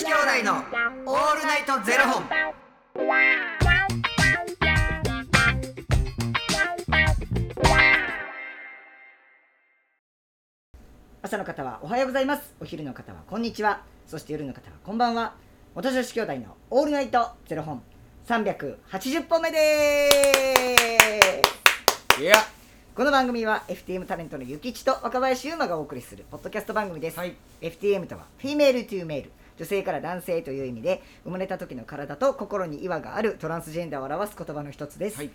子兄弟のオールナイトゼロ本。朝の方はおはようございます。お昼の方はこんにちは。そして夜の方はこんばんは。元女子兄弟のオールナイトゼロ本。380本目です。いや、この番組は FTM タレントのゆきちと若林優馬がお送りするポッドキャスト番組です、はい、FTM とは female to male 女性から男性という意味で生まれた時の体と心に違和があるトランスジェンダーを表す言葉の一つです、はい、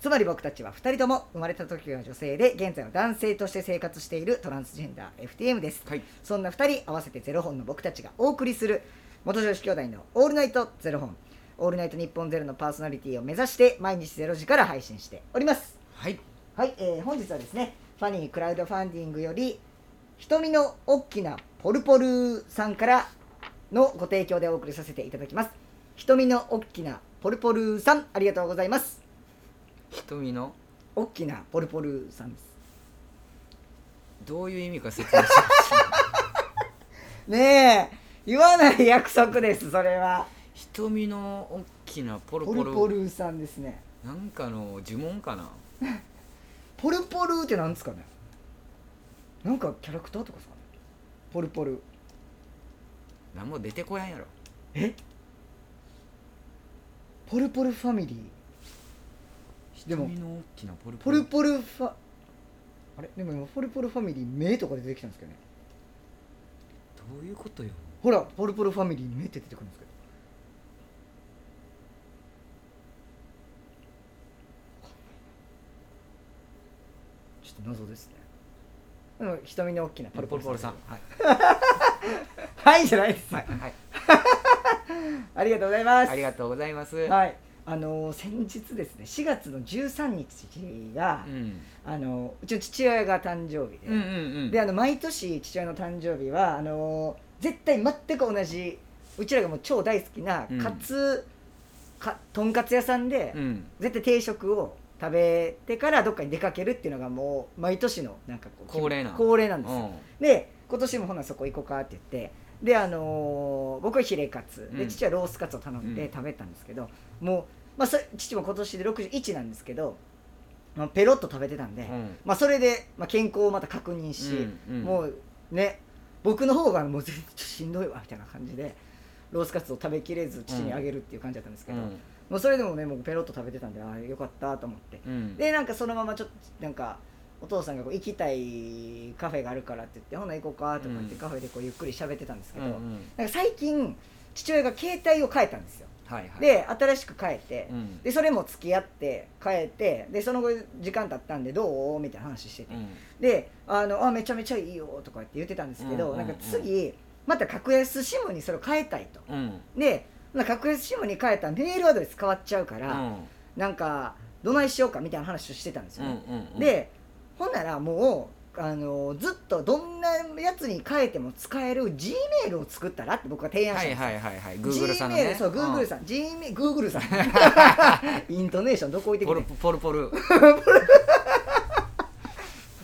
つまり僕たちは2人とも生まれた時は女性で現在は男性として生活しているトランスジェンダー FTM です、はい、そんな2人合わせてゼロ本の僕たちがお送りする元女子兄弟のオールナイトゼロ本。オールナイトニッポンゼロのパーソナリティを目指して毎日ゼロ時から配信しております。はい、はい、えー本日はですねファニークラウドファンディングより瞳の大きなポルポルさんからのご提供でお送りさせていただきます。瞳の大きなポルポルさんありがとうございます。瞳の？大きなポルポルさんです。どういう意味か説明して ねえ言わない約束ですそれは。瞳の大きなポルポポルルポルさんですね。なんかの呪文かな？ポルポルってなんですかね？なんかキャラクターとかですかねポルポル何も出てこやんやろ。え？ポルポルファミリー？でも瞳の大きなポルポポルルポルファあれ？でも今ポルポルファミリー目とか出てきたんですけどね。どういうことよ。ほらポルポルファミリー目って出てくるんですけど。ちょっと謎ですね。でも瞳の大きなポルポルポルポルさん。はい はいじゃないです、はい、はい、ありがとうございます。ありがとうございます、はい。あのー先日ですね4月の13日が、うん、あのうちの父親が誕生日で、うんうんうん。であの毎年父親の誕生日はあの絶対全く同じうちらがもう超大好きなうん。カツ、かとんかつ屋さんで、うん。絶対定食を食べてからどっかに出かけるっていうのがもう毎年のなんかこう恒例な恒例なんですよ、うん。で今年もほなそこ行こうかって言ってであのー僕はヒレカツ。でうん。父はロースカツを頼んでうん。食べたんですけど、もう、まあ、そ父も今年で61なんですけど、まあ、ペロッと食べてたんで、うん。まあ、それで、まあ、健康をまた確認し、うんうん。もうね僕の方がもう全然しんどいわみたいな感じでロースカツを食べきれず父にあげるっていう感じだったんですけど、うん。もうそれでもねもうペロッと食べてたんでああよかったと思って。うん。でなんかそのままちょっとなんかお父さんがこう行きたいカフェがあるからって言ってほな行こうかとか言ってうん。カフェでこうゆっくり喋ってたんですけど、うんうん。なんか最近父親が携帯を変えたんですよ。はいはい。で新しく変えて、うん。でそれも付き合って変えてでその後時間経ったんでどう？みたいな話してて、うん。であのあめちゃめちゃいいよとかって言ってたんですけど、うんうんうん。なんか次また格安 SIM にそれを変えたいと。うん。でまあ格安 SIM に変えたらメールアドレス変わっちゃうから、うん。なんかどないしようかみたいな話をしてたんですよね、うんうんうん。でほんならもうあのずっとどんなやつに変えても使える G メールを作ったらって僕が提案したんですよ、はいはいはいはい。Google さんの G メーねルそう Google さん。G メ Google さん。イントネーションどこ置いてポきてルポルポル。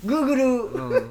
Google うん。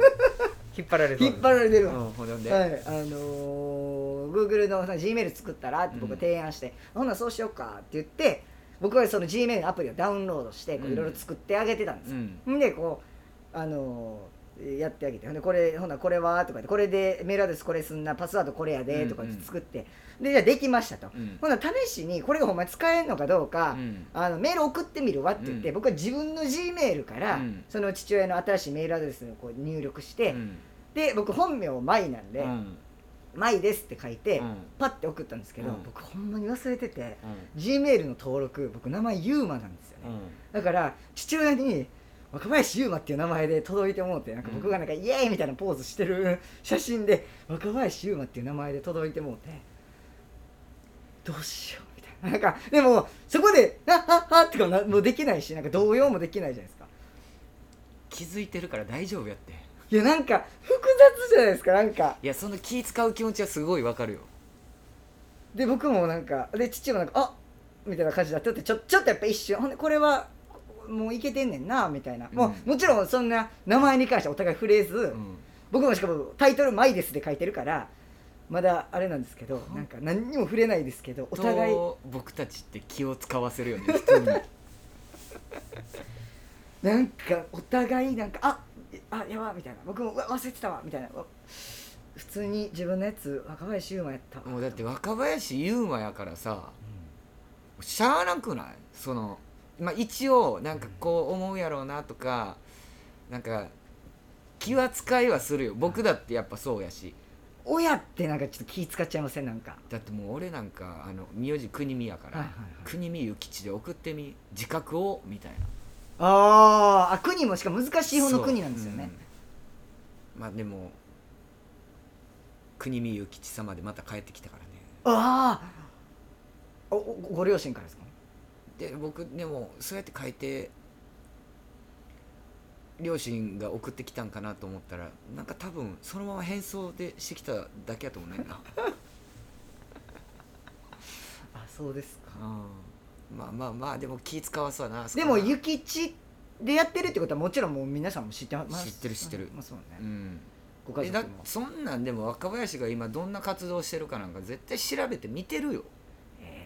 引っ張られる引っ張られてるわ、うんほんではい、あのー、Google のさ G メール作ったらって僕が提案して、ほんならそうしようかって言って僕はその G メールのアプリをダウンロードしてこううん。いろいろ作ってあげてたんですうん、でこうあのーやってあげてほんでこれほんならこれはとか言ってこれでメールアドレスこれすんなパスワードこれやでとかって作って、でじゃあできましたと、うん。ほんなら試しにこれがほんまに使えるのかどうか、うん。あのメール送ってみるわって言って、うん。僕は自分の G メールから、うん。その父親の新しいメールアドレスをこう入力して、うん。で僕本名舞なんでうん「舞です」って書いて、うん。パッて送ったんですけど、うん。僕ほんまに忘れててうん。G メールの登録僕名前ユーマなんですよね、うん。だから父親に若林優馬っていう名前で届いてもうてなんか僕がなんかイエーイみたいなポーズしてる 写真で若林優馬っていう名前で届いてもうてどうしようみたいな。なんかでもそこで「あああってかなもうできないしなんか動揺もできないじゃないですか。気づいてるから大丈夫やって。いやなんか複雑じゃないですかなんか。いやその気使う気持ちはすごいわかるよ。で僕もなんかで父もなんか「あみたいな感じになっててちょちょっとやっぱ一瞬。ほんでこれはもういけてんねんなみたいな、もううもちろんそんな名前に関してはお互い触れず、うん。僕もしかもタイトル「マイです」で書いてるからまだあれなんですけどなんか何にも触れないですけどお互いと僕たちって気を使わせるよね人に。なんかお互いなんかああやばみたいな。僕もうわ忘れてたわみたいな。普通に自分のやつ若林優馬やった。もうだって若林優馬やからさしゃあなくない？そのまあ一応なんかこう思うやろうなとかなんか気は使いはするよ。僕だってやっぱそうやし。親ってなんかちょっと気使っちゃいません？なんか。だってもう俺なんかあの名字国見やから、はいはいはい。国見諭吉で送ってみ自覚をみたいな。あーあ国もしかも難しい方の国なんですよね、そう。うん。まあでも国見諭吉様でまた帰ってきたからね。ああおおご両親からですか？で僕でもそうやって書いて両親が送ってきたんかなと思ったらなんか多分そのまま変装でしてきただけやと思うねんな。あそうですか。うん。まあまあまあでも気使わすわなそでも諭吉でやってるってことはもちろんもう皆さんも知ってます。知ってる知ってる。まあそうね、うん。ご家えだ族もそんなんでも若林が今どんな活動してるかなんか絶対調べて見てるよ。えー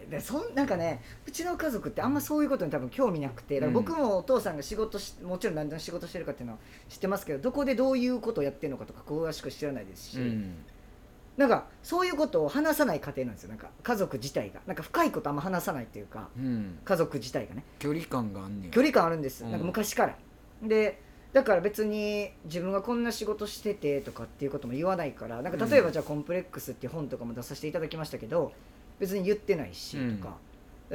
でそんなんかねうちの家族ってあんまそういうことに多分興味なくて僕もお父さんが仕事しもちろん何の仕事してるかっていうのは知ってますけどどこでどういうことをやってるのかとか詳しく知らないですし、うん。なんかそういうことを話さない家庭なんですよ。なんか家族自体が。なんか深いことあんま話さないっていうかうん。家族自体がね。距離感があんねん距離感あるんです、うん。なんか昔から。でだから別に自分がこんな仕事しててとかっていうことも言わないからなんか例えばじゃあ「コンプレックス」っていう本とかも出させていただきましたけど別に言ってないしうん。とか、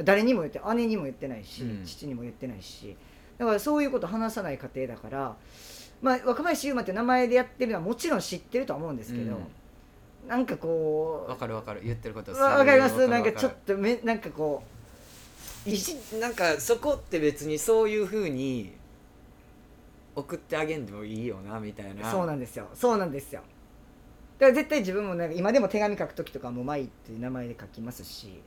誰にも言って姉にも言ってないし、うん。父にも言ってないし。だからそういうこと話さない家庭だから、まあ、若林優馬って名前でやってるのはもちろん知ってるとは思うんですけど、なんかこわかるわかる。言ってることうわわかります？なんかちょっっとめなんかこうなんかそこって別にそういうふうに送ってあげんでもいいよなみたいな。そうなんですよ。そうなんですよだから絶対自分もなんか今でも手紙書く時とかも「マイ」っていう名前で書きますし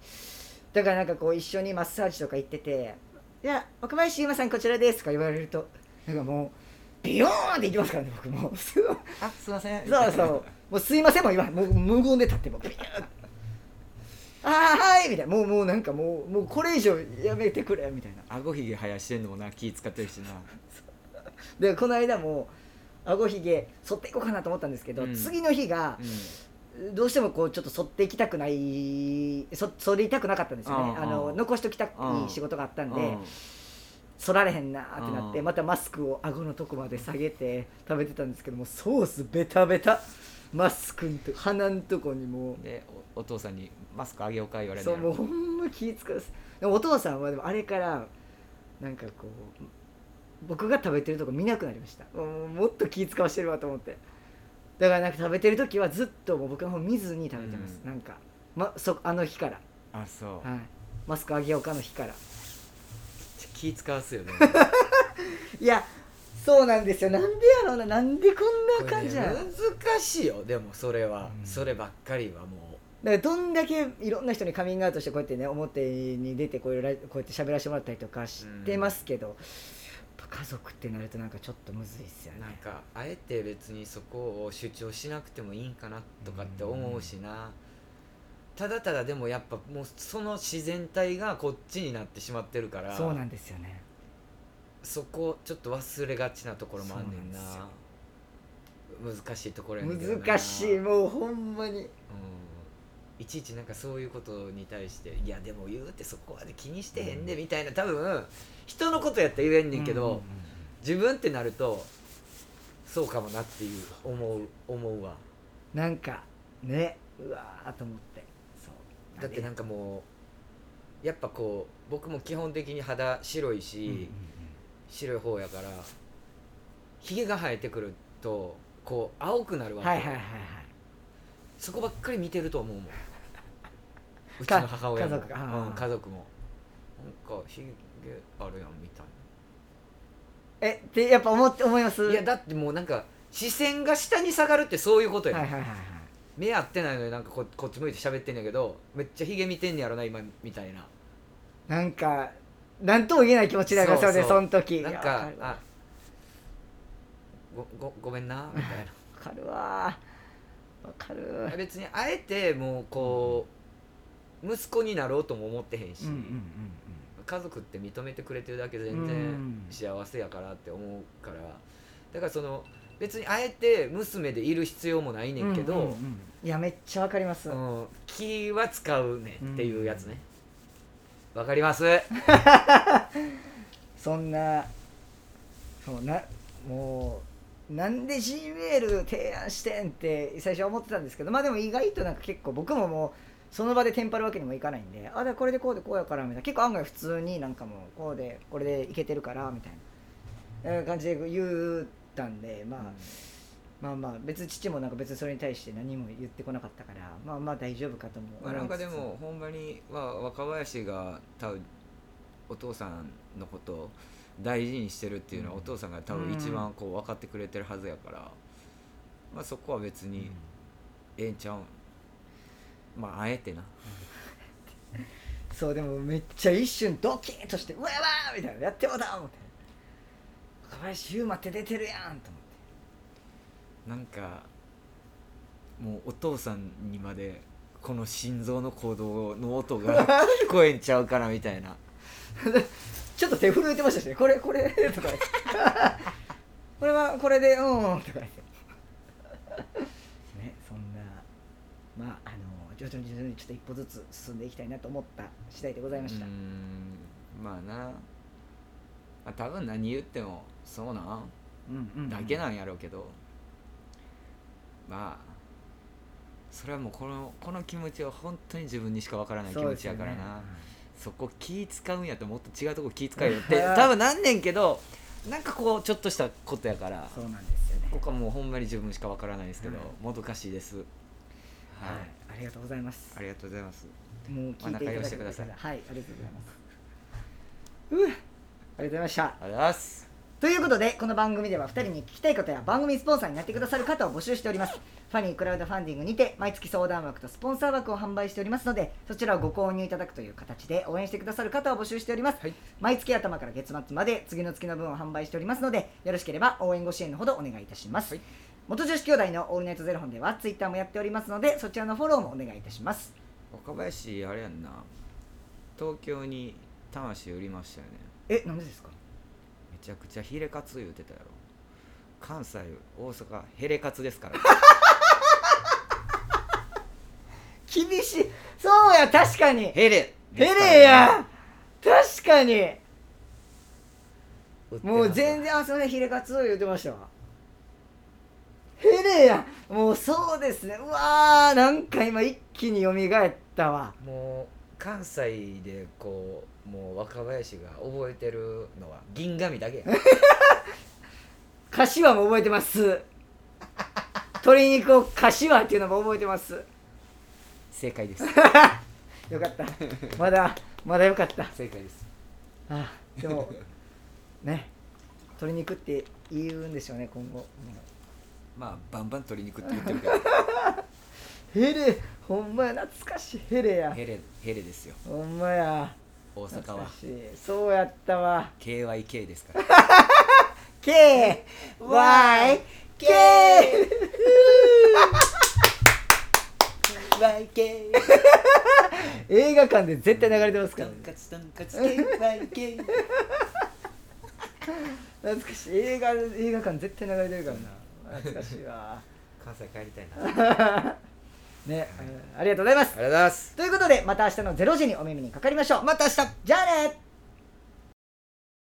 だからなんかこう一緒にマッサージとか行ってて「いや若林優馬さんこちらです」とか言われるとなんかもうビヨーンって言ってますからね僕も。うすごい。あすいません。そうそう。もうすいませんも言わないもう無言で立ってもビヨーンああはいみたいな。もうもうなんかもうもうこれ以上やめてくれみたいな。顎ひげ生やしてんのもな気使ってるしな。でこの間も顎ひげ剃っていこうかなと思ったんですけど、うん。次の日がうどうしてもこうちょっと剃っていきたくないそ剃りたくなかったんですよね。うんあのうん残しときたいうん仕事があったんんで剃られへんなってなってうんまたマスクを顎のとこまで下げて食べてたんですけどもソースベタベタマスクんと鼻んとこにもう。でおお父さんにマスクあげようか言われるそうもうほんま気使うです。でもお父さんはでもあれからなんかこう僕が食べてるとこ見なくなりました。もうもっと気使わしてるわと思って。だからなんか食べてる時はずっともう僕の方見ずに食べてます、うん。なんか、ま、そあの日から、あそう。はい、マスクあげようかの日から。気使わすよね。いやそうなんですよ。なんでやろうななんでこんな感じなの、ね難しいよ。でもそれは、うん。そればっかりはもだからどんだけいろんな人にカミングアウトしてこうやってね表に出てこういうラこうやって喋らせてもらったりとかしてますけど、やっぱ家族ってなるとなんかちょっとむずいっすよね。うなんかあえて別にそこを主張しなくてもいいんかなとかって思うしな、ただただでもやっぱもうその自然体がこっちになってしまってるからそうなんですよね。そこちょっと忘れがちなところもあんねんな。難しいところやねん難しいもうほんまに。うんいちいちなんかそういうことに対していやでも言うてそこまで気にしてへんでみたいな多分人のことやったら言えんねんけど、自分ってなるとそうかもなっていう思う思うわ。なんかねうわーと思って。そう。だってなんかもうやっぱこう僕も基本的に肌白いし、白い方やからひげが生えてくるとこう青くなるわけ、はいはいはいはい。そこばっかり見てると思うもんうちかの母親も。家族うん、家族も。なんかひげあるやんみたいえってやっぱ思って思います？ないやだってもうなんか視線が下に下がるってそういうことや、はいはいはいはい目合ってないのになんかここっち向いて喋ってんやけどめっちゃひげ見てんねやろな今みたいな。なんかなんとも言えない気持ちになりますよねそう。そうその時。なんかあごごごめんなみたいな。わかるわー。わかる別にあえてもうこう息子になろうとも思ってへんし、うんうんうん家族って認めてくれてるだけでうん全然幸せやからって思うから。だからその別にあえて娘でいる必要もないねんけど、うんうんうん。いやめっちゃわかります、うん気は使うねっていうやつね。わかります？そんなそうなもうなんで G メール提案してんって最初は思ってたんですけどまあでも意外となんか結構僕ももうその場でテンパるわけにもいかないんであだこれでこうでこうやからみたいな。結構案外普通になんかもうこうでこれでいけてるからみたいな。えー感じで言ったんで、まあ、まあまあ別に父もなんか別にそれに対して何も言ってこなかったからまあまあ大丈夫かと思うまあ、なんかでもほんまに、まあ、若林が多分お父さんのことを大事にしてるっていうのは、うんお父さんが多分一番こう分かってくれてるはずやから、まあ、そこは別にええんちゃうん？まああえてなそうでもめっちゃ一瞬ドキッとして「うわやばー!」みたいな「やってもうた!」思って「若林優馬って出てるやん!」と思ってなんかもうお父さんにまでこの心臓の鼓動の音が 聞こえんちゃうからみたいなちょっと手震えてましたしね「これこれ」とかこれはこれでうん」とか言ってまああの徐々に徐々にちょっと一歩ずつ進んでいきたいなと思った次第でございました。うーん。まあな、まあ、多分何言ってもそうなんうんうん。だけなんやろうけど、まあそれはもうこのこの気持ちは本当に自分にしかわからない気持ちやからな。そ,、こ気使うんやったらもっと違うとこ気使えよって多分なんねんけどなんかこうちょっとしたことやからそうなんですよね。ここはもうほんまに自分しかわからないですけど、はい。もどかしいですはい、はいありがとうございます。ありがとうございます。もう聞いていただください。はいありがとうございます。うわありがとうございました。ありがとうございます。ということでこの番組では2人に聞きたいことや番組スポンサーになってくださる方を募集しております。ファニークラウドファンディングにて毎月相談枠とスポンサー枠を販売しておりますのでそちらをご購入いただくという形で応援してくださる方を募集しております、はい。毎月頭から月末まで次の月の分を販売しておりますのでよろしければ応援ご支援のほどお願いいたします、はい元女子兄弟のオールナイトゼロ本ではツイッターもやっておりますのでそちらのフォローもお願いいたします。若林あれやんな。東京に魂売りましたよね。えなんでですか？めちゃくちゃヒレカツ言うてたやろ。関西大阪ヘレカツですから。厳しい。そうや確かに。ヘレヘレや。確かに。もう全然あそれヒレカツ言ってましたわヘレやもうそうですね。うわーなんか今一気に蘇ったわ。もう関西でこうもう若林が覚えてるのは銀紙だけや。柏も覚えてます。鶏肉を柏っていうのも覚えてます。正解です。よかった。まだまだよかった。正解です。あでもね。鶏肉って言うんでしょうね今後まあバンバン鶏肉って言ってるけど。ヘレほんまや懐かしいヘレや。ヘレヘレですよ。ほんまや。大阪は。懐かしい。そうやったわ。KYK ですから。K Y K YK 映画館で絶対流れてますから、ね、かつとんかつ KYK 懐かしい。映画映画館絶対流れてるからな懐かしいわ。関西帰りたいな。あ りね、うんありがとうございます。がとうございます。ということでまた明日の0時にお耳にかかりましょう。また明日。じゃあね